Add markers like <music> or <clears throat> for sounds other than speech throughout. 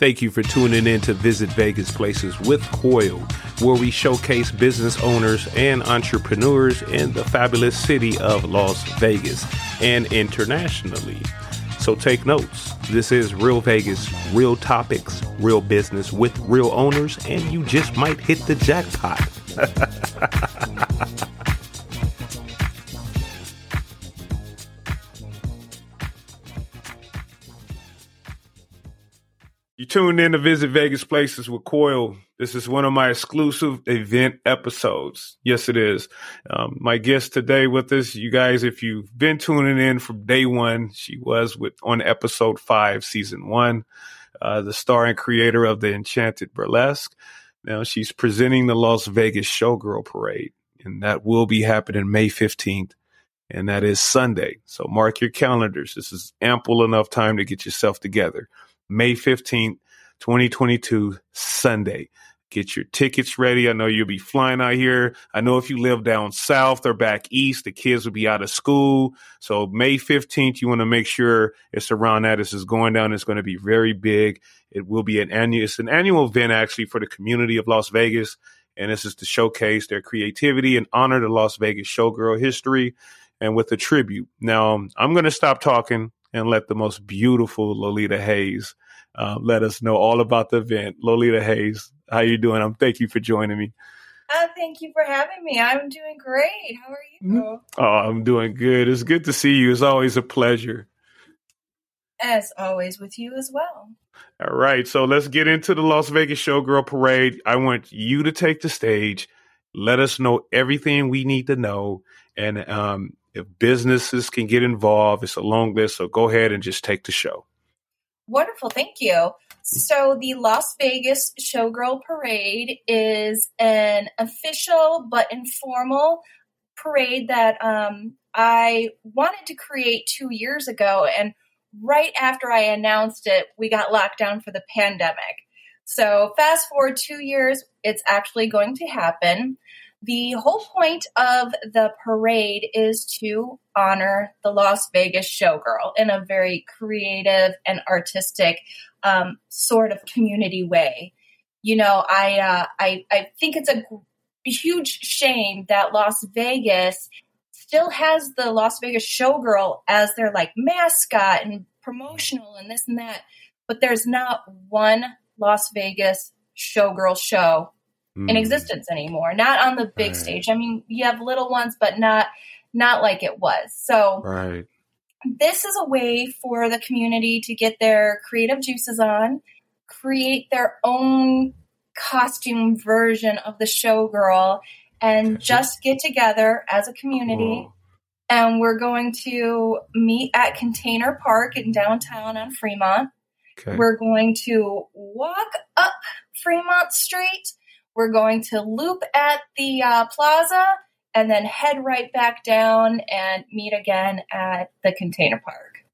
Thank you for tuning in to Visit Vegas Places with Coil, where we showcase business owners and entrepreneurs in the fabulous city of Las Vegas and internationally. So take notes. This is Real Vegas, real topics, real business with real owners, and you just might hit the jackpot. <laughs> You tuned in to Visit Vegas Places with Coil. This is one of my exclusive event episodes. Yes, it is. Um, my guest today with us, you guys, if you've been tuning in from day one, she was with on episode five, season one, uh, the star and creator of the Enchanted Burlesque. Now she's presenting the Las Vegas Showgirl Parade, and that will be happening May 15th. And that is Sunday. So mark your calendars. This is ample enough time to get yourself together. May 15th, 2022, Sunday. Get your tickets ready. I know you'll be flying out here. I know if you live down south or back east, the kids will be out of school. So May 15th, you want to make sure it's around that. This is going down. It's going to be very big. It will be an annual, it's an annual event actually for the community of Las Vegas. And this is to showcase their creativity and honor the Las Vegas showgirl history and with a tribute. Now I'm going to stop talking and let the most beautiful Lolita Haze uh, let us know all about the event. Lolita Haze, how you doing? I'm thank you for joining me. Uh, thank you for having me. I'm doing great. How are you? Mm-hmm. Oh, I'm doing good. It's good to see you. It's always a pleasure. As always, with you as well. All right, so let's get into the Las Vegas Showgirl Parade. I want you to take the stage. Let us know everything we need to know, and um, if businesses can get involved, it's a long list. So go ahead and just take the show. Wonderful. Thank you. So, the Las Vegas Showgirl Parade is an official but informal parade that um, I wanted to create two years ago. And right after I announced it, we got locked down for the pandemic. So, fast forward two years, it's actually going to happen. The whole point of the parade is to honor the Las Vegas showgirl in a very creative and artistic um, sort of community way. You know, I, uh, I I think it's a huge shame that Las Vegas still has the Las Vegas showgirl as their like mascot and promotional and this and that, but there's not one Las Vegas showgirl show mm. in existence anymore. Not on the big right. stage. I mean, you have little ones, but not not like it was. So right. this is a way for the community to get their creative juices on, create their own costume version of the showgirl, and just get together as a community. Cool. And we're going to meet at Container Park in downtown on Fremont. Okay. We're going to walk up Fremont Street we're going to loop at the uh, plaza and then head right back down and meet again at the container park.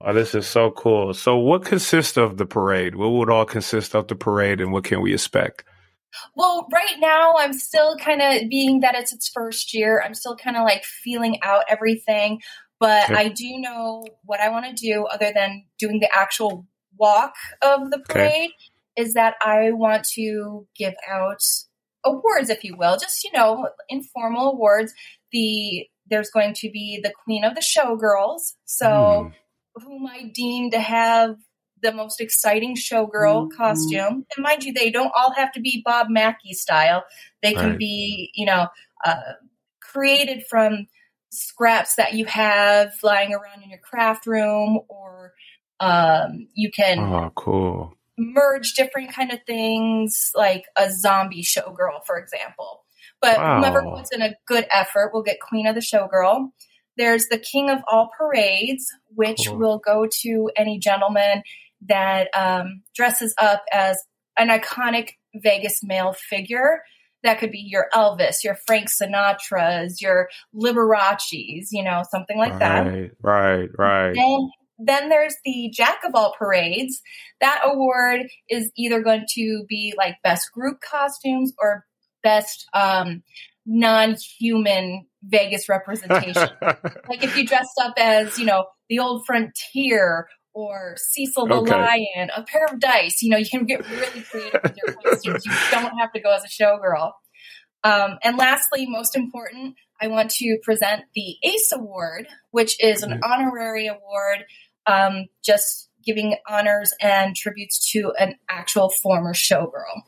Oh, this is so cool. So, what consists of the parade? What would all consist of the parade, and what can we expect? Well, right now, I'm still kind of being that it's its first year. I'm still kind of like feeling out everything, but okay. I do know what I want to do other than doing the actual walk of the parade. Okay is that I want to give out awards, if you will, just you know, informal awards. The there's going to be the Queen of the Showgirls, so mm. whom I deem to have the most exciting showgirl mm-hmm. costume. And mind you, they don't all have to be Bob Mackie style. They can right. be, you know, uh, created from scraps that you have lying around in your craft room, or um, you can. Oh, cool merge different kind of things, like a zombie showgirl, for example. But wow. whoever puts in a good effort will get Queen of the Showgirl. There's the King of All Parades, which cool. will go to any gentleman that um, dresses up as an iconic Vegas male figure. That could be your Elvis, your Frank Sinatra's, your Liberace's, you know, something like right, that. Right, right. Then then there's the Jack of all parades. That award is either going to be like best group costumes or best um, non-human Vegas representation. <laughs> like if you dressed up as, you know, the old frontier or Cecil the okay. lion, a pair of dice. You know, you can get really creative with your costumes. You don't have to go as a showgirl. Um, and lastly, most important, I want to present the ACE Award, which is an mm-hmm. honorary award, um, just giving honors and tributes to an actual former showgirl.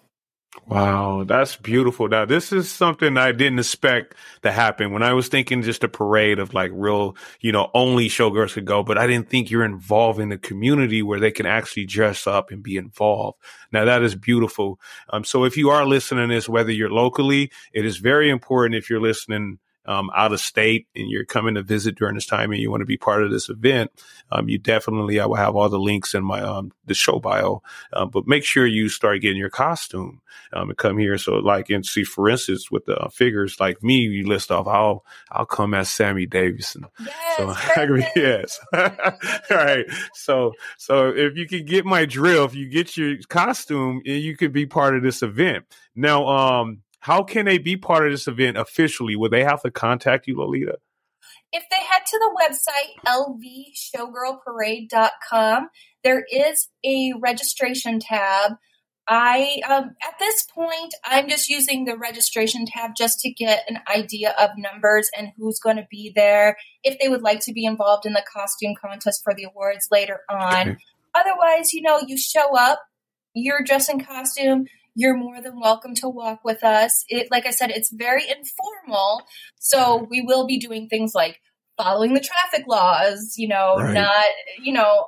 Wow, that's beautiful. Now, this is something I didn't expect to happen when I was thinking just a parade of like real, you know, only showgirls could go, but I didn't think you're involved in the community where they can actually dress up and be involved. Now, that is beautiful. Um, so if you are listening to this, whether you're locally, it is very important if you're listening um, out of state and you're coming to visit during this time and you want to be part of this event, um, you definitely, I will have all the links in my, um, the show bio. Um, but make sure you start getting your costume, um, and come here. So like, and see, for instance, with the figures like me, you list off, I'll, I'll come as Sammy Davidson. Yes. So, yes. <laughs> <laughs> all right. So, so if you can get my drill, if you get your costume, you could be part of this event. Now, um, how can they be part of this event officially? Will they have to contact you, Lolita? If they head to the website lvshowgirlparade.com, there is a registration tab. I um, at this point I'm just using the registration tab just to get an idea of numbers and who's going to be there if they would like to be involved in the costume contest for the awards later on. Okay. Otherwise, you know, you show up, you're dressed in costume, you're more than welcome to walk with us. It, like I said, it's very informal. So we will be doing things like following the traffic laws, you know, right. not, you know,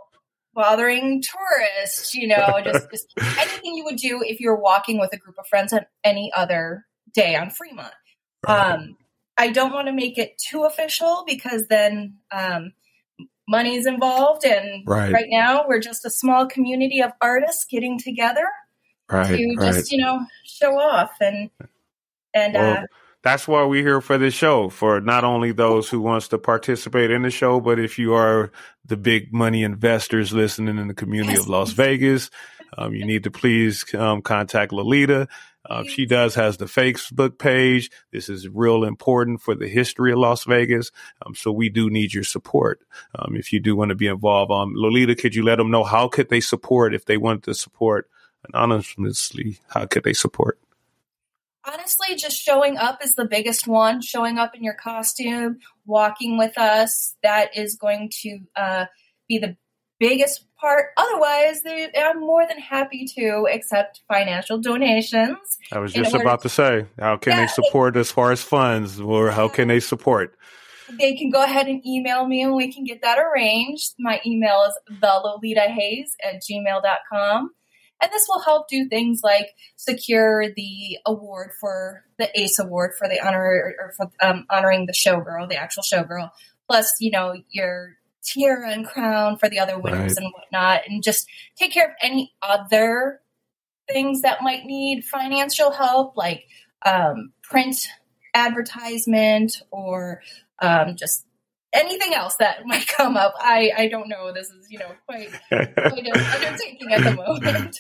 bothering tourists, you know, <laughs> just, just anything you would do if you're walking with a group of friends on any other day on Fremont. Right. Um, I don't want to make it too official because then um, money's involved. And right. right now, we're just a small community of artists getting together right, to right. just you know show off and and well, uh, that's why we're here for this show for not only those who wants to participate in the show but if you are the big money investors listening in the community yes. of las vegas um, you need to please um, contact lolita uh, she does has the Facebook page. This is real important for the history of Las Vegas. Um, so we do need your support. Um, if you do want to be involved, um, Lolita, could you let them know how could they support if they want to support anonymously, how could they support? Honestly, just showing up is the biggest one. Showing up in your costume, walking with us, that is going to uh, be the biggest part. Otherwise, they, I'm more than happy to accept financial donations. I was just about to say, how can yeah, they support as far as funds, or how can they support? They can go ahead and email me and we can get that arranged. My email is thelolitahaze at gmail.com. And this will help do things like secure the award for the ACE award for the honor or for um, honoring the showgirl, the actual showgirl. Plus, you know, your tiara and crown for the other winners right. and whatnot, and just take care of any other things that might need financial help, like um, print advertisement or um, just anything else that <laughs> might come up. I, I don't know. This is, you know, quite, quite undertaking at the <laughs> moment.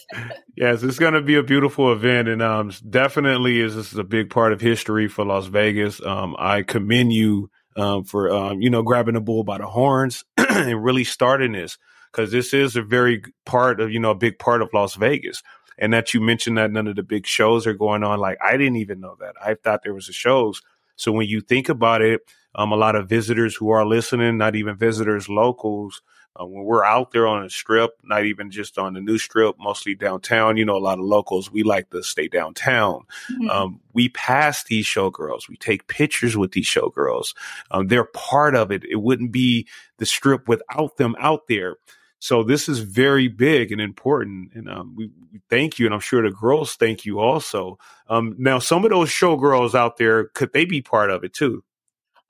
yes, it's going to be a beautiful event. And um, definitely is this is a big part of history for Las Vegas. Um, I commend you um, for, um, you know, grabbing the bull by the horns <clears throat> and really starting this because this is a very part of, you know, a big part of Las Vegas. And that you mentioned that none of the big shows are going on. Like, I didn't even know that. I thought there was a shows. So when you think about it, um, a lot of visitors who are listening, not even visitors, locals. Uh, when we're out there on the strip, not even just on the new strip, mostly downtown, you know, a lot of locals, we like to stay downtown. Mm-hmm. Um, we pass these showgirls. We take pictures with these showgirls. Um, they're part of it. It wouldn't be the strip without them out there. So this is very big and important, and um, we, we, thank you, and I'm sure the girls thank you also. Um, now, some of those showgirls out there, could they be part of it too?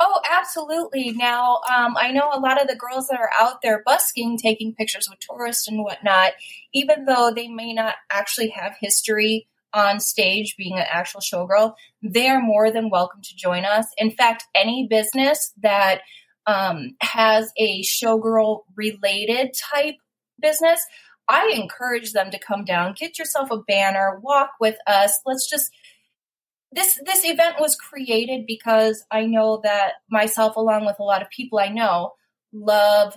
Oh, absolutely. Now, um, I know a lot of the girls that are out there busking, taking pictures with tourists and whatnot, even though they may not actually have history on stage being an actual showgirl, they are more than welcome to join us. In fact, any business that um, has a showgirl related type business, I encourage them to come down, get yourself a banner, walk with us. Let's just this this event was created because I know that myself, along with a lot of people I know, love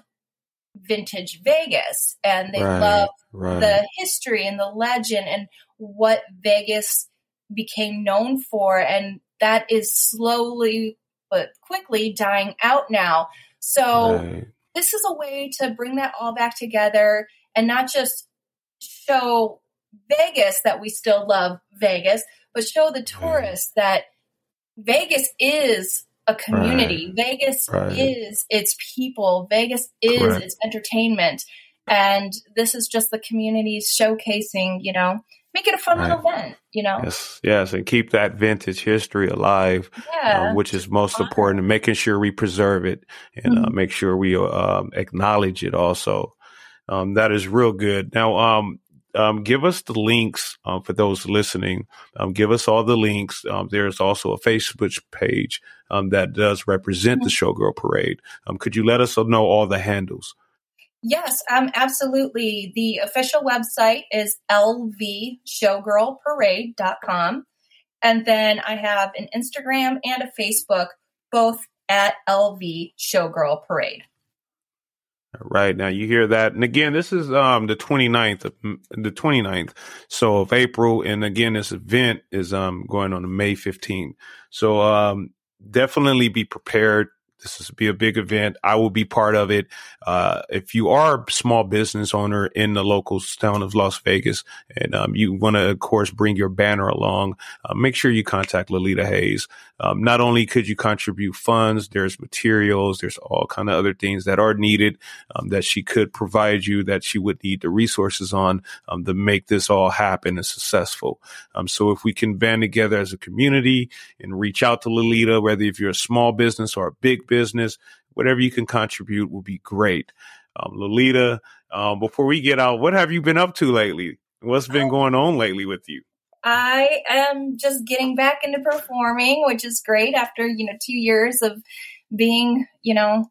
vintage Vegas and they Right, love right. the history and the legend and what Vegas became known for. And that is slowly but quickly dying out now. So Right. this is a way to bring that all back together and not just show Vegas that we still love Vegas, but show the tourists that Vegas is a community. Vegas Right. is its people. Vegas is Correct. its entertainment. And this is just the community showcasing, you know, make it a fun little event, you know? Yes, yes, and keep that vintage history alive, Yeah. uh, which is most important, and making sure we preserve it and uh, Mhm. make sure we uh, um, acknowledge it also. Um, that is real good. Now, um, um, give us the links um, for those listening. Um, give us all the links. Um, there's also a Facebook page um, that does represent the Showgirl Parade. Um, could you let us know all the handles? Yes, um, absolutely. The official website is lvshowgirlparade.com. And then I have an Instagram and a Facebook, both at LV Showgirl Parade. Right now you hear that. And again, this is um the 29th of the 29th. So of April. And again, this event is um going on May 15th. So um definitely be prepared. This will be a big event. I will be part of it. Uh, if you are a small business owner in the local town of Las Vegas and um, you want to, of course, bring your banner along, uh, make sure you contact Lolita Haze. Um, not only could you contribute funds, there's materials, there's all kind of other things that are needed um, that she could provide you that she would need the resources on um, to make this all happen and successful. Um, so if we can band together as a community and reach out to Lolita, whether if you're a small business or a big business, whatever you can contribute will be great. Um, Lolita, um, before we get out, what have you been up to lately? What's been going on lately with you? I am just getting back into performing, which is great after, you know, two years of being, you know,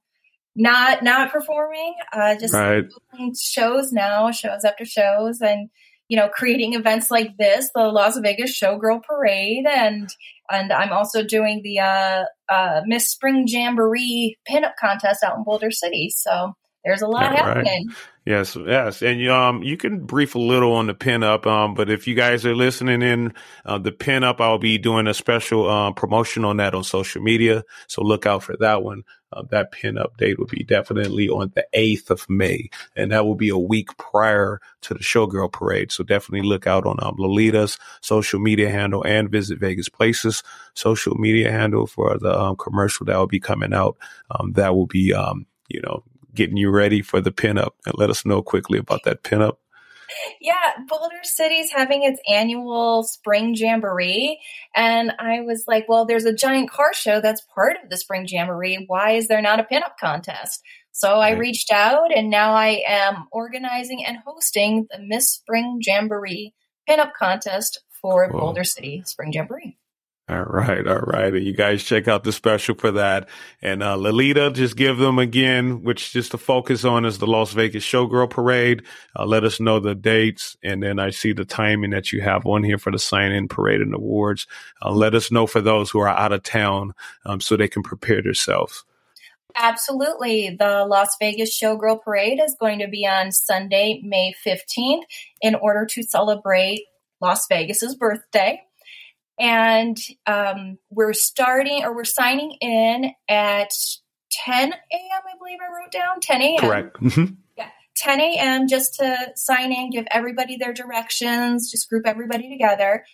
not not performing. Uh just Right. doing shows now, shows after shows and you know, creating events like this, the Las Vegas Showgirl Parade and and I'm also doing the uh, uh, Miss Spring Jamboree pinup contest out in Boulder City. So there's a lot Yeah, right. Yes, yes, and um, you can brief a little on the pinup. Um, but if you guys are listening in, uh, the pinup, I'll be doing a special uh, promotion on that on social media. So look out for that one. Uh, that pinup date will be definitely on the eighth of May, and that will be a week prior to the Showgirl Parade. So definitely look out on um, Lolita's social media handle and Visit Vegas Places social media handle for the um, commercial that will be coming out. Um, that will be, um, you know, getting you ready for the pinup and let us know quickly about that pinup. Yeah, Boulder City's having its annual spring jamboree. And I was like, well, there's a giant car show that's part of the spring jamboree. Why is there not a pinup contest? So I Right. reached out and now I am organizing and hosting the Miss Spring Jamboree pinup contest for Cool. Boulder City Spring Jamboree. All right, all right. And you guys check out the special for that. And uh, Lolita, just give them again, which just to focus on is the Las Vegas Showgirl Parade. Uh, let us know the dates, and then I see the timing that you have on here for the sign-in parade and awards. Uh, let us know for those who are out of town, um, so they can prepare themselves. Absolutely. The Las Vegas Showgirl Parade is going to be on Sunday, May 15th, in order to celebrate Las Vegas's birthday. And um, we're starting or we're signing in at 10 a.m., I believe I wrote down 10 a.m. Correct. Mhm. 10 a.m. just to sign in, give everybody their directions, just group everybody together.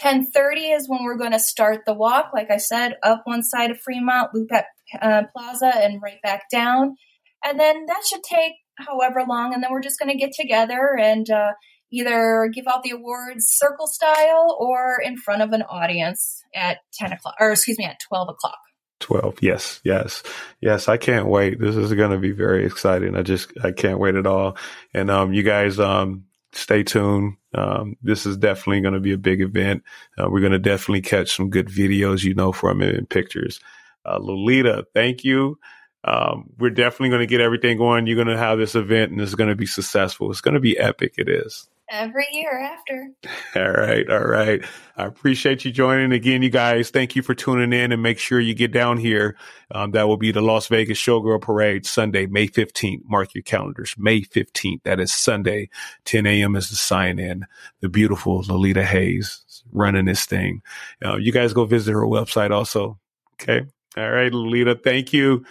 10:30 is when we're going to start the walk. Like I said, up one side of Fremont, loop at uh, Plaza, and right back down. And then that should take however long. And then we're just going to get together and uh, either give out the awards circle style or in front of an audience at 10 o'clock, or excuse me, at 12 o'clock. 12 yes yes yes. I can't wait. This is going to be very exciting. I just i can't wait at all. And um you guys um stay tuned. Um this is definitely going to be a big event. Uh, we're going to definitely catch some good videos you know from it and pictures. Uh, lolita thank you. Um, we're definitely going to get everything going. You're going to have this event and it's going to be successful. It's going to be epic it is every year after. <laughs> All right. All right. I appreciate you joining again, you guys. Thank you for tuning in and make sure you get down here. Um, that will be the Las Vegas Showgirl Parade Sunday, May 15th. Mark your calendars. May 15th. That is Sunday. 10 a.m. is the sign in. The beautiful Lolita Haze running this thing. Uh, you guys go visit her website also. Okay. All right, Lolita. Thank you.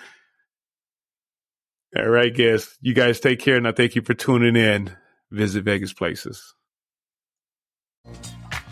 All right, guys. You guys take care. And I thank you for tuning in visit Vegas Places.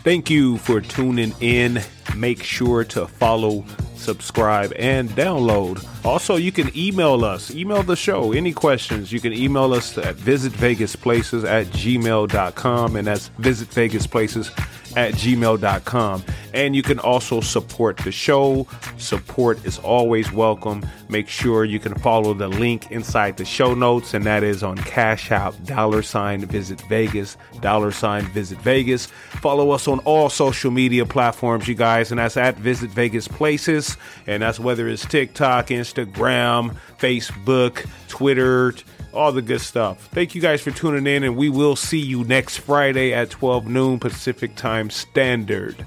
Thank you for tuning in. Make sure to follow, subscribe, and download. Also, you can email us, email the show. Any questions, you can email us at visitvegasplaces at gmail.com, and that's visitvegasplaces at gmail.com. And you can also support the show. Support is always welcome. Make sure you can follow the link inside the show notes, and that is on Cash App, dollar sign visit Vegas, dollar sign visit Vegas. Follow us on all social media platforms, you guys, and that's at Visit Vegas Places. And that's whether it's TikTok, Instagram, Facebook, Twitter all the good stuff. Thank you guys for tuning in, and we will see you next Friday at 12 noon Pacific Time Standard.